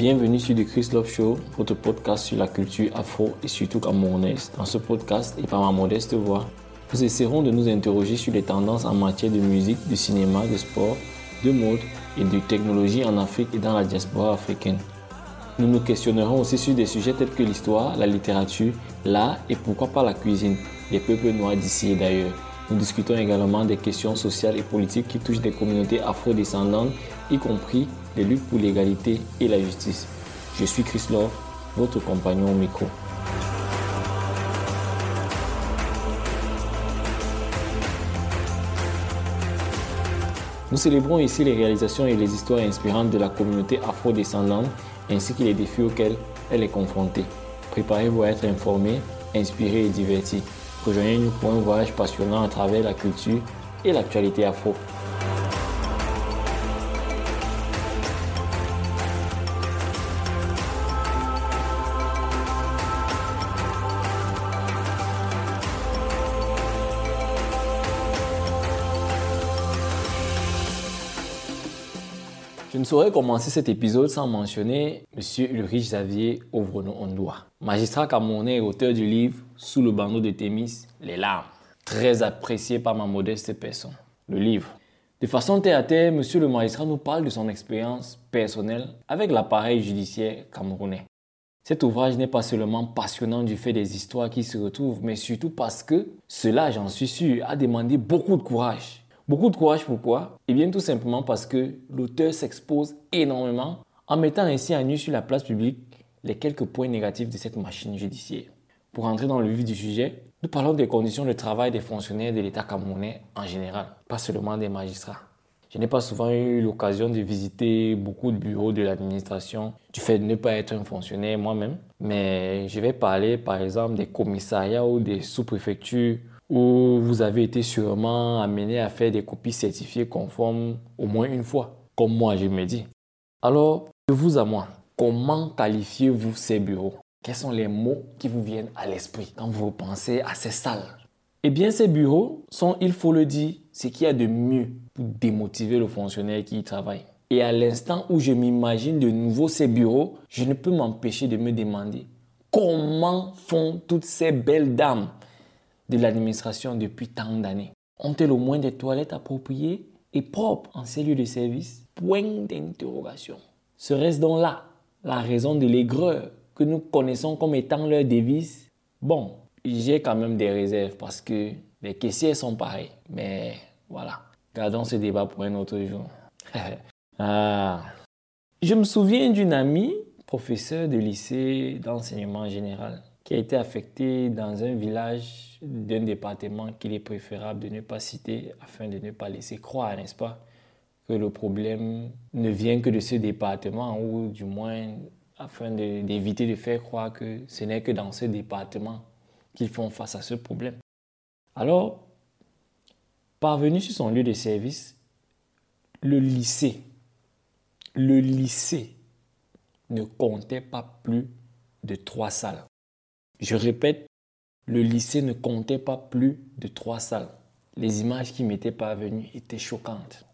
Bienvenue sur The Chris Love Show, votre podcast sur la culture afro et surtout camerounaise. Dans ce podcast et par ma modeste voix, nous essaierons de nous interroger sur les tendances en matière de musique, de cinéma, de sport, de mode et de technologie en Afrique et dans la diaspora africaine. Nous nous questionnerons aussi sur des sujets tels que l'histoire, la littérature, l'art et pourquoi pas la cuisine des peuples noirs d'ici et d'ailleurs. Nous discutons également des questions sociales et politiques qui touchent des communautés afro-descendantes, y compris les luttes pour l'égalité et la justice. Je suis Chris Love, votre compagnon au micro. Nous célébrons ici les réalisations et les histoires inspirantes de la communauté afro-descendante ainsi que les défis auxquels elle est confrontée. Préparez-vous à être informé, inspiré et diverti. Rejoignez-nous pour un voyage passionnant à travers la culture et l'actualité afro. Saurais commencer cet épisode sans mentionner M. Ulrich Xavier Ovrono Ondoa, magistrat camerounais et auteur du livre Sous le bandeau de Thémis, Les larmes, très apprécié par ma modeste personne. Le livre. De façon terre à terre, M. le magistrat nous parle de son expérience personnelle avec l'appareil judiciaire camerounais. Cet ouvrage n'est pas seulement passionnant du fait des histoires qui se retrouvent, mais surtout parce que cela, j'en suis sûr, a demandé beaucoup de courage Beaucoup de courage, pourquoi Eh bien tout simplement parce que l'auteur s'expose énormément en mettant ainsi à nu sur la place publique les quelques points négatifs de cette machine judiciaire. Pour entrer dans le vif du sujet, nous parlons des conditions de travail des fonctionnaires de l'État camerounais en général, pas seulement des magistrats. Je n'ai pas souvent eu l'occasion de visiter beaucoup de bureaux de l'administration du fait de ne pas être un fonctionnaire moi-même, mais je vais parler par exemple des commissariats ou des sous-préfectures où vous avez été sûrement amené à faire des copies certifiées conformes au moins une fois, comme moi je me dis. Alors, de vous à moi, comment qualifiez-vous ces bureaux? Quels sont les mots qui vous viennent à l'esprit quand vous pensez à ces salles? Eh bien, ces bureaux sont, il faut le dire, ce qu'il y a de mieux pour démotiver le fonctionnaire qui y travaille. Et à l'instant où je m'imagine de nouveau ces bureaux, je ne peux m'empêcher de me demander comment font toutes ces belles dames? De l'administration depuis tant d'années Ont-elles au moins des toilettes appropriées et propres en ces lieux de service? Point d'interrogation. Serait-ce donc là la raison de l'aigreur que nous connaissons comme étant leur devise? Bon, j'ai quand même des réserves parce que les caissiers sont pareils. Mais voilà, gardons ce débat pour un autre jour. ah. Je me souviens d'une amie, professeure de lycée d'enseignement général, qui a été affectée dans un village d'un département qu'il est préférable de ne pas citer afin de ne pas laisser croire, n'est-ce pas, que le problème ne vient que de ce département ou du moins afin d'éviter de, faire croire que ce n'est que dans ce département qu'ils font face à ce problème. Alors, parvenu sur son lieu de service, le lycée, le lycée ne comptait pas plus de trois salles. Je répète, le lycée ne comptait pas plus de trois salles. Les images qui m'étaient parvenues étaient choquantes.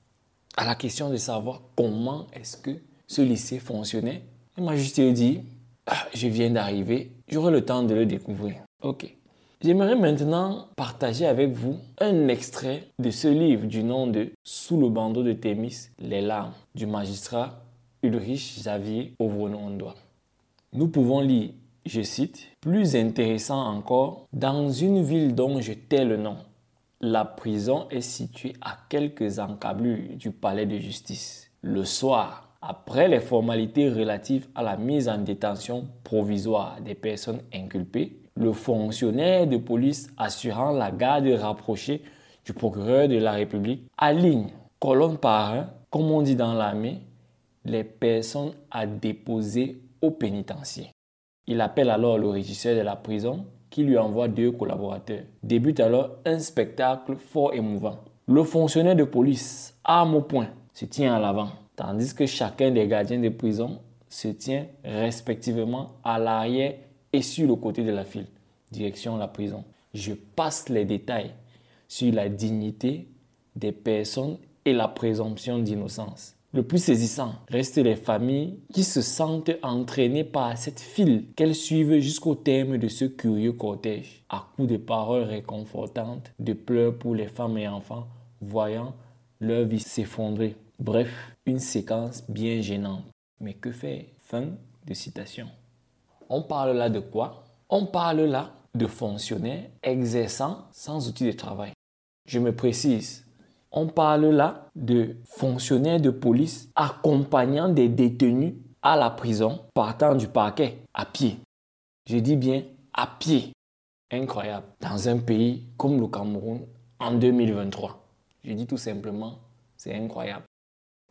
À la question de savoir comment est-ce que ce lycée fonctionnait, il m'a dit, ah, je viens d'arriver, j'aurai le temps de le découvrir. Ok. J'aimerais maintenant partager avec vous un extrait de ce livre du nom de Sous le bandeau de Thémis, les larmes du magistrat Ulrich Xavier Ovrono Nous pouvons lire je cite, plus intéressant encore, dans une ville dont je tais le nom, la prison est située à quelques encablures du palais de justice. Le soir, après les formalités relatives à la mise en détention provisoire des personnes inculpées, le fonctionnaire de police assurant la garde rapprochée du procureur de la République aligne, colonne par un, comme on dit dans l'armée, les personnes à déposer au pénitencier. Il appelle alors le régisseur de la prison qui lui envoie deux collaborateurs. Débute alors un spectacle fort émouvant. Le fonctionnaire de police, arme au poing, se tient à l'avant, tandis que chacun des gardiens de prison se tient respectivement à l'arrière et sur le côté de la file, direction la prison. Je passe les détails sur la dignité des personnes et la présomption d'innocence. Le plus saisissant reste les familles qui se sentent entraînées par cette file qu'elles suivent jusqu'au terme de ce curieux cortège, à coups de paroles réconfortantes, de pleurs pour les femmes et enfants, voyant leur vie s'effondrer. Bref, une séquence bien gênante. Mais que faire? Fin de citation. On parle là de quoi? On parle là de fonctionnaires exerçant sans outils de travail. Je me précise, on parle là de fonctionnaires de police accompagnant des détenus à la prison partant du parquet à pied. Je dis bien à pied. Incroyable. Dans un pays comme le Cameroun en 2023. Je dis tout simplement, c'est incroyable.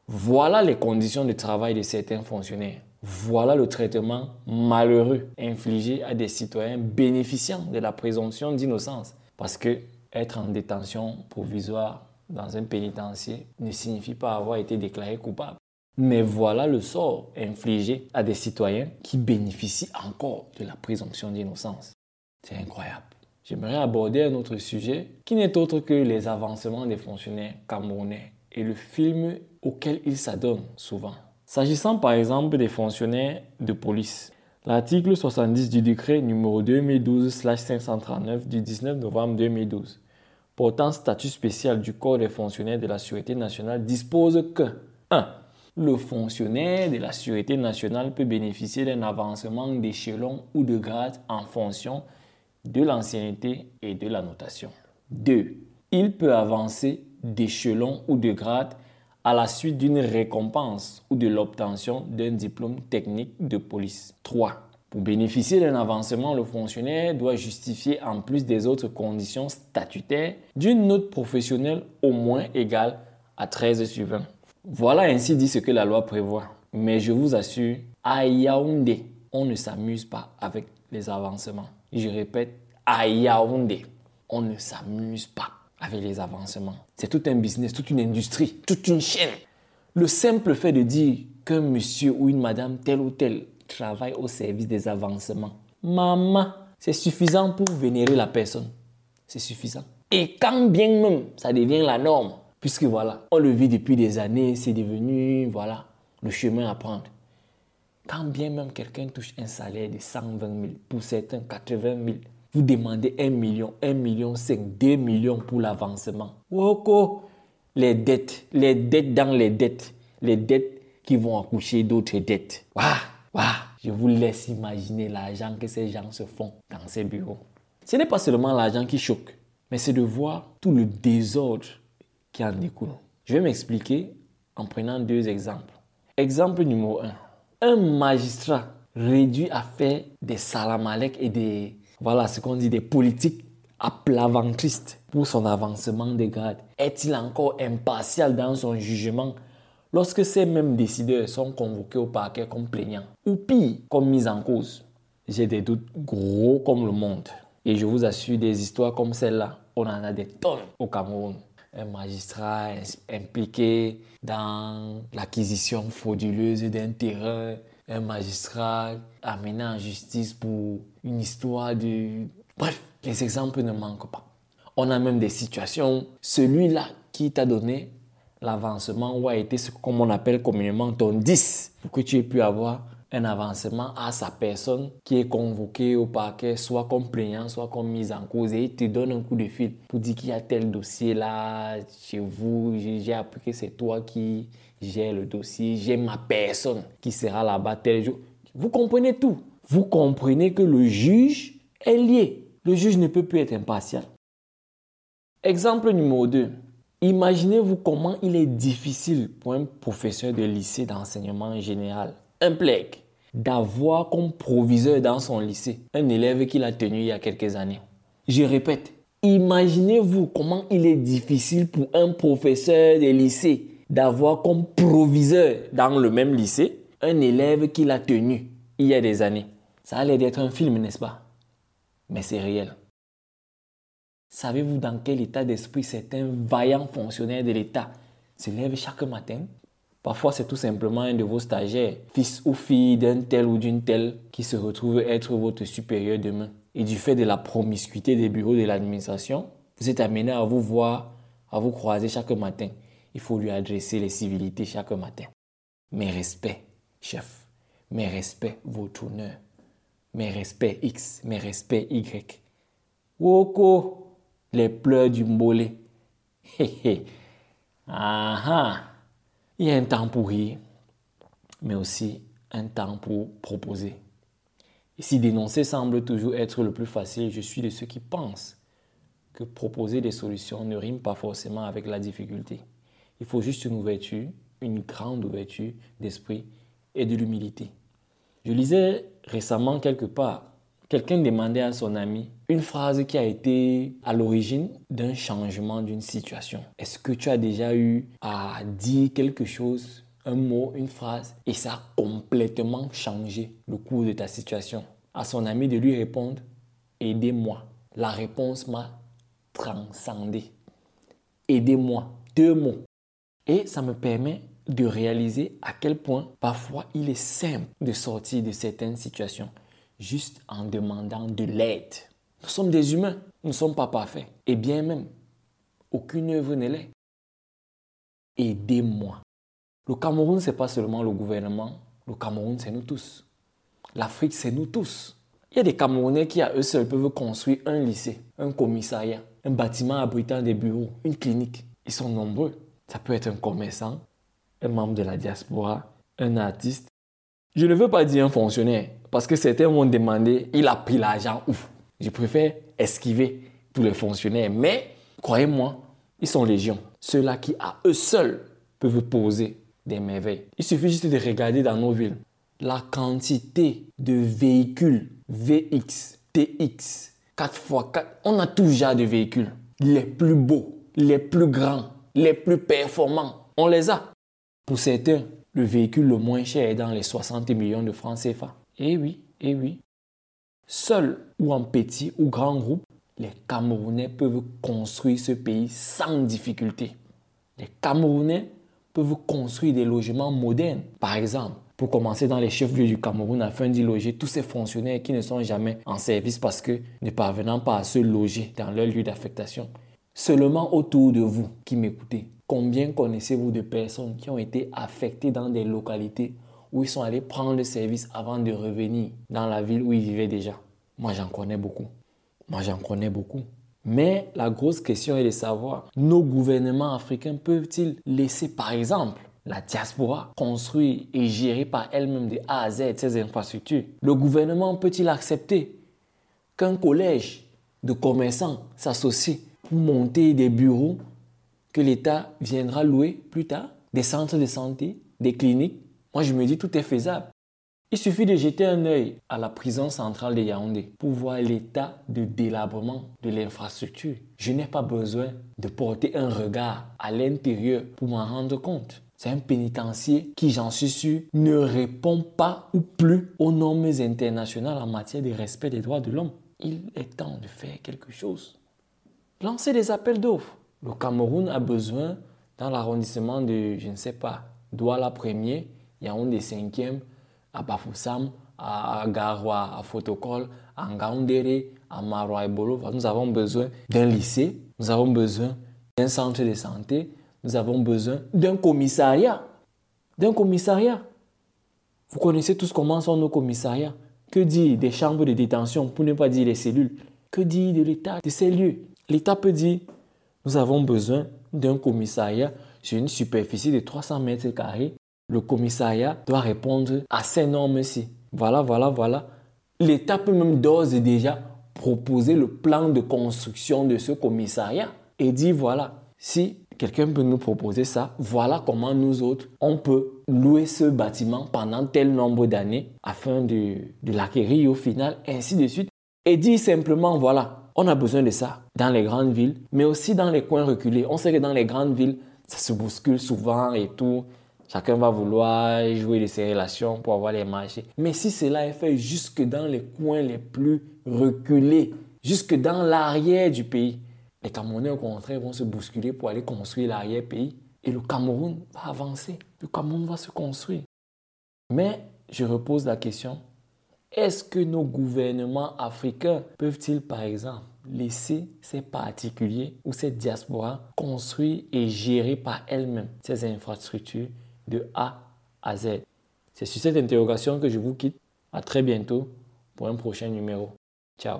Voilà les conditions de travail de certains fonctionnaires. Voilà le traitement malheureux infligé à des citoyens bénéficiant de la présomption d'innocence. Parce que être en détention provisoire dans un pénitencier ne signifie pas avoir été déclaré coupable. Mais voilà le sort infligé à des citoyens qui bénéficient encore de la présomption d'innocence. C'est incroyable. J'aimerais aborder un autre sujet qui n'est autre que les avancements des fonctionnaires camerounais et le film auquel ils s'adonnent souvent. S'agissant par exemple des fonctionnaires de police, l'article 70 du décret numéro 2012-539 du 19 novembre 2012 portant statut spécial du corps des fonctionnaires de la Sûreté nationale dispose que 1. Le fonctionnaire de la Sûreté nationale peut bénéficier d'un avancement d'échelon ou de grade en fonction de l'ancienneté et de la notation. 2. Il peut avancer d'échelon ou de grade à la suite d'une récompense ou de l'obtention d'un diplôme technique de police. 3. Pour bénéficier d'un avancement, le fonctionnaire doit justifier, en plus des autres conditions statutaires, d'une note professionnelle au moins égale à 13 sur 20. Voilà ainsi dit ce que la loi prévoit. Mais je vous assure, à Yaoundé, on ne s'amuse pas avec les avancements. Je répète, à Yaoundé, on ne s'amuse pas avec les avancements. C'est tout un business, toute une industrie, toute une chaîne. Le simple fait de dire qu'un monsieur ou une madame tel ou tel travaille au service des avancements. Maman, c'est suffisant pour vénérer la personne. C'est suffisant. Et quand bien même ça devient la norme, puisque voilà, on le vit depuis des années, c'est devenu, voilà, le chemin à prendre. Quand bien même quelqu'un touche un salaire de 120 000, pour certains 80 000, vous demandez 1 million, 1 million 5, 2 millions pour l'avancement. Woko, les dettes, les dettes dans les dettes, les dettes qui vont accoucher d'autres dettes. Waouh je vous laisse imaginer l'argent que ces gens se font dans ces bureaux. Ce n'est pas seulement l'argent qui choque, mais c'est de voir tout le désordre qui en découle. Je vais m'expliquer en prenant deux exemples. Exemple numéro 1. Un magistrat réduit à faire des salamalek et des, voilà ce qu'on dit, des politiques aplaventristes pour son avancement de grade. Est-il encore impartial dans son jugement lorsque ces mêmes décideurs sont convoqués au parquet comme plaignants, ou pire, comme mis en cause. J'ai des doutes gros comme le monde. Et je vous assure, des histoires comme celle-là, on en a des tonnes au Cameroun. Un magistrat impliqué dans l'acquisition frauduleuse d'un terrain, un magistrat amené en justice pour une histoire de... Bref, les exemples ne manquent pas. On a même des situations, celui-là qui t'a donné l'avancement ou a été ce qu'on appelle communément ton 10 pour que tu aies pu avoir un avancement à sa personne qui est convoquée au parquet, soit comme plaignant, soit comme mise en cause, et il te donne un coup de fil pour dire qu'il y a tel dossier là chez vous, j'ai appris que c'est toi qui gère le dossier, j'ai ma personne qui sera là-bas tel jour. Vous comprenez tout. Vous comprenez que le juge est lié. Le juge ne peut plus être impartial. Exemple numéro 2. Imaginez-vous comment il est difficile pour un professeur de lycée d'enseignement général, un PLEC, d'avoir comme proviseur dans son lycée un élève qu'il a tenu il y a quelques années. Je répète, imaginez-vous comment il est difficile pour un professeur de lycée d'avoir comme proviseur dans le même lycée un élève qu'il a tenu il y a des années. Ça allait d'être un film, n'est-ce pas? Mais c'est réel. Savez-vous dans quel état d'esprit certains vaillants fonctionnaires de l'État se lèvent chaque matin? Parfois, c'est tout simplement un de vos stagiaires, fils ou fille d'un tel ou d'une telle, qui se retrouve être votre supérieur demain. Et du fait de la promiscuité des bureaux de l'administration, vous êtes amené à vous voir, à vous croiser chaque matin. Il faut lui adresser les civilités chaque matin. Mes respects, chef. Mes respects, votre honneur. Mes respects X, mes respects Y. Woko, les pleurs du. Hé Ah ah. Il y a un temps pour rire, mais aussi un temps pour proposer. Et si dénoncer semble toujours être le plus facile, je suis de ceux qui pensent que proposer des solutions ne rime pas forcément avec la difficulté. Il faut juste une ouverture, une grande ouverture d'esprit et de l'humilité. Je lisais récemment quelque part, quelqu'un demandait à son ami une phrase qui a été à l'origine d'un changement d'une situation. Est-ce que tu as déjà eu à dire quelque chose un mot, une phrase, et ça a complètement changé le cours de ta situation? À son ami de lui répondre, aidez-moi. La réponse m'a transcendé. Aidez-moi. Deux mots. Et ça me permet de réaliser à quel point parfois il est simple de sortir de certaines situations juste en demandant de l'aide. Nous sommes des humains, nous ne sommes pas parfaits. Et bien même, aucune œuvre ne l'est. Aidez-moi. Le Cameroun, ce n'est pas seulement le gouvernement. Le Cameroun, c'est nous tous. L'Afrique, c'est nous tous. Il y a des Camerounais qui, à eux seuls, peuvent construire un lycée, un commissariat, un bâtiment abritant des bureaux, une clinique. Ils sont nombreux. Ça peut être un commerçant, un membre de la diaspora, un artiste. Je ne veux pas dire un fonctionnaire, parce que certains m'ont demandé, il a pris l'argent où? Je préfère esquiver tous les fonctionnaires. Mais, croyez-moi, ils sont légions. Ceux-là qui, à eux seuls, peuvent poser des merveilles. Il suffit juste de regarder dans nos villes la quantité de véhicules VX, TX, 4x4. On a tout genre de véhicules. Les plus beaux, les plus grands, les plus performants. On les a. Pour certains, le véhicule le moins cher est dans les 60 millions de francs CFA. Eh oui, eh oui. Seuls ou en petit ou grand groupe, les Camerounais peuvent construire ce pays sans difficulté. Les Camerounais peuvent construire des logements modernes. Par exemple, pour commencer dans les chefs-lieux du Cameroun afin d'y loger tous ces fonctionnaires qui ne sont jamais en service parce que ne parvenant pas à se loger dans leur lieu d'affectation. Seulement autour de vous qui m'écoutez, combien connaissez-vous de personnes qui ont été affectées dans des localités où ils sont allés prendre le service avant de revenir dans la ville où ils vivaient déjà? Moi, j'en connais beaucoup. Moi, j'en connais beaucoup. Mais la grosse question est de savoir, nos gouvernements africains peuvent-ils laisser, par exemple, la diaspora construire et gérer par elle-même de A à Z ces infrastructures? Le gouvernement peut-il accepter qu'un collège de commerçants s'associe pour monter des bureaux que l'État viendra louer plus tard Des centres de santé, des cliniques Moi, je me dis, tout est faisable. Il suffit de jeter un œil à la prison centrale de Yaoundé pour voir l'état de délabrement de l'infrastructure. Je n'ai pas besoin de porter un regard à l'intérieur pour m'en rendre compte. C'est un pénitencier qui, j'en suis sûr, ne répond pas ou plus aux normes internationales en matière de respect des droits de l'homme. Il est temps de faire quelque chose. Lancer des appels d'offres. Le Cameroun a besoin, dans l'arrondissement de, je ne sais pas, Douala 1er, Yaoundé 5e, à Bafoussam, à Garoua, à Fotokol, à Ngaoundéré, à Maroua et. Nous avons besoin d'un lycée, nous avons besoin d'un centre de santé, nous avons besoin d'un commissariat. D'un commissariat. Vous connaissez tous comment sont nos commissariats. Que dire des chambres de détention, pour ne pas dire les cellules? Que dire de l'état de ces lieux? L'État peut dire, nous avons besoin d'un commissariat sur une superficie de 300 mètres carrés le commissariat doit répondre à ces normes-ci. Voilà, voilà, voilà. L'État peut même d'ores et déjà proposer le plan de construction de ce commissariat et dire voilà, si quelqu'un peut nous proposer ça, voilà comment nous autres, on peut louer ce bâtiment pendant tel nombre d'années afin de, de l'acquérir au final, ainsi de suite. Et dire simplement voilà, on a besoin de ça dans les grandes villes, mais aussi dans les coins reculés. On sait que dans les grandes villes, ça se bouscule souvent et tout. Chacun va vouloir jouer de ses relations pour avoir les marchés. Mais si cela est fait jusque dans les coins les plus reculés, jusque dans l'arrière du pays, les Camerounais au contraire vont se bousculer pour aller construire l'arrière-pays. Et le Cameroun va avancer. Le Cameroun va se construire. Mais je repose la question, est-ce que nos gouvernements africains peuvent-ils par exemple laisser ces particuliers ou ces diasporas construire et gérer par elles-mêmes ces infrastructures de A à Z C'est sur cette interrogation que je vous quitte. À très bientôt pour un prochain numéro. Ciao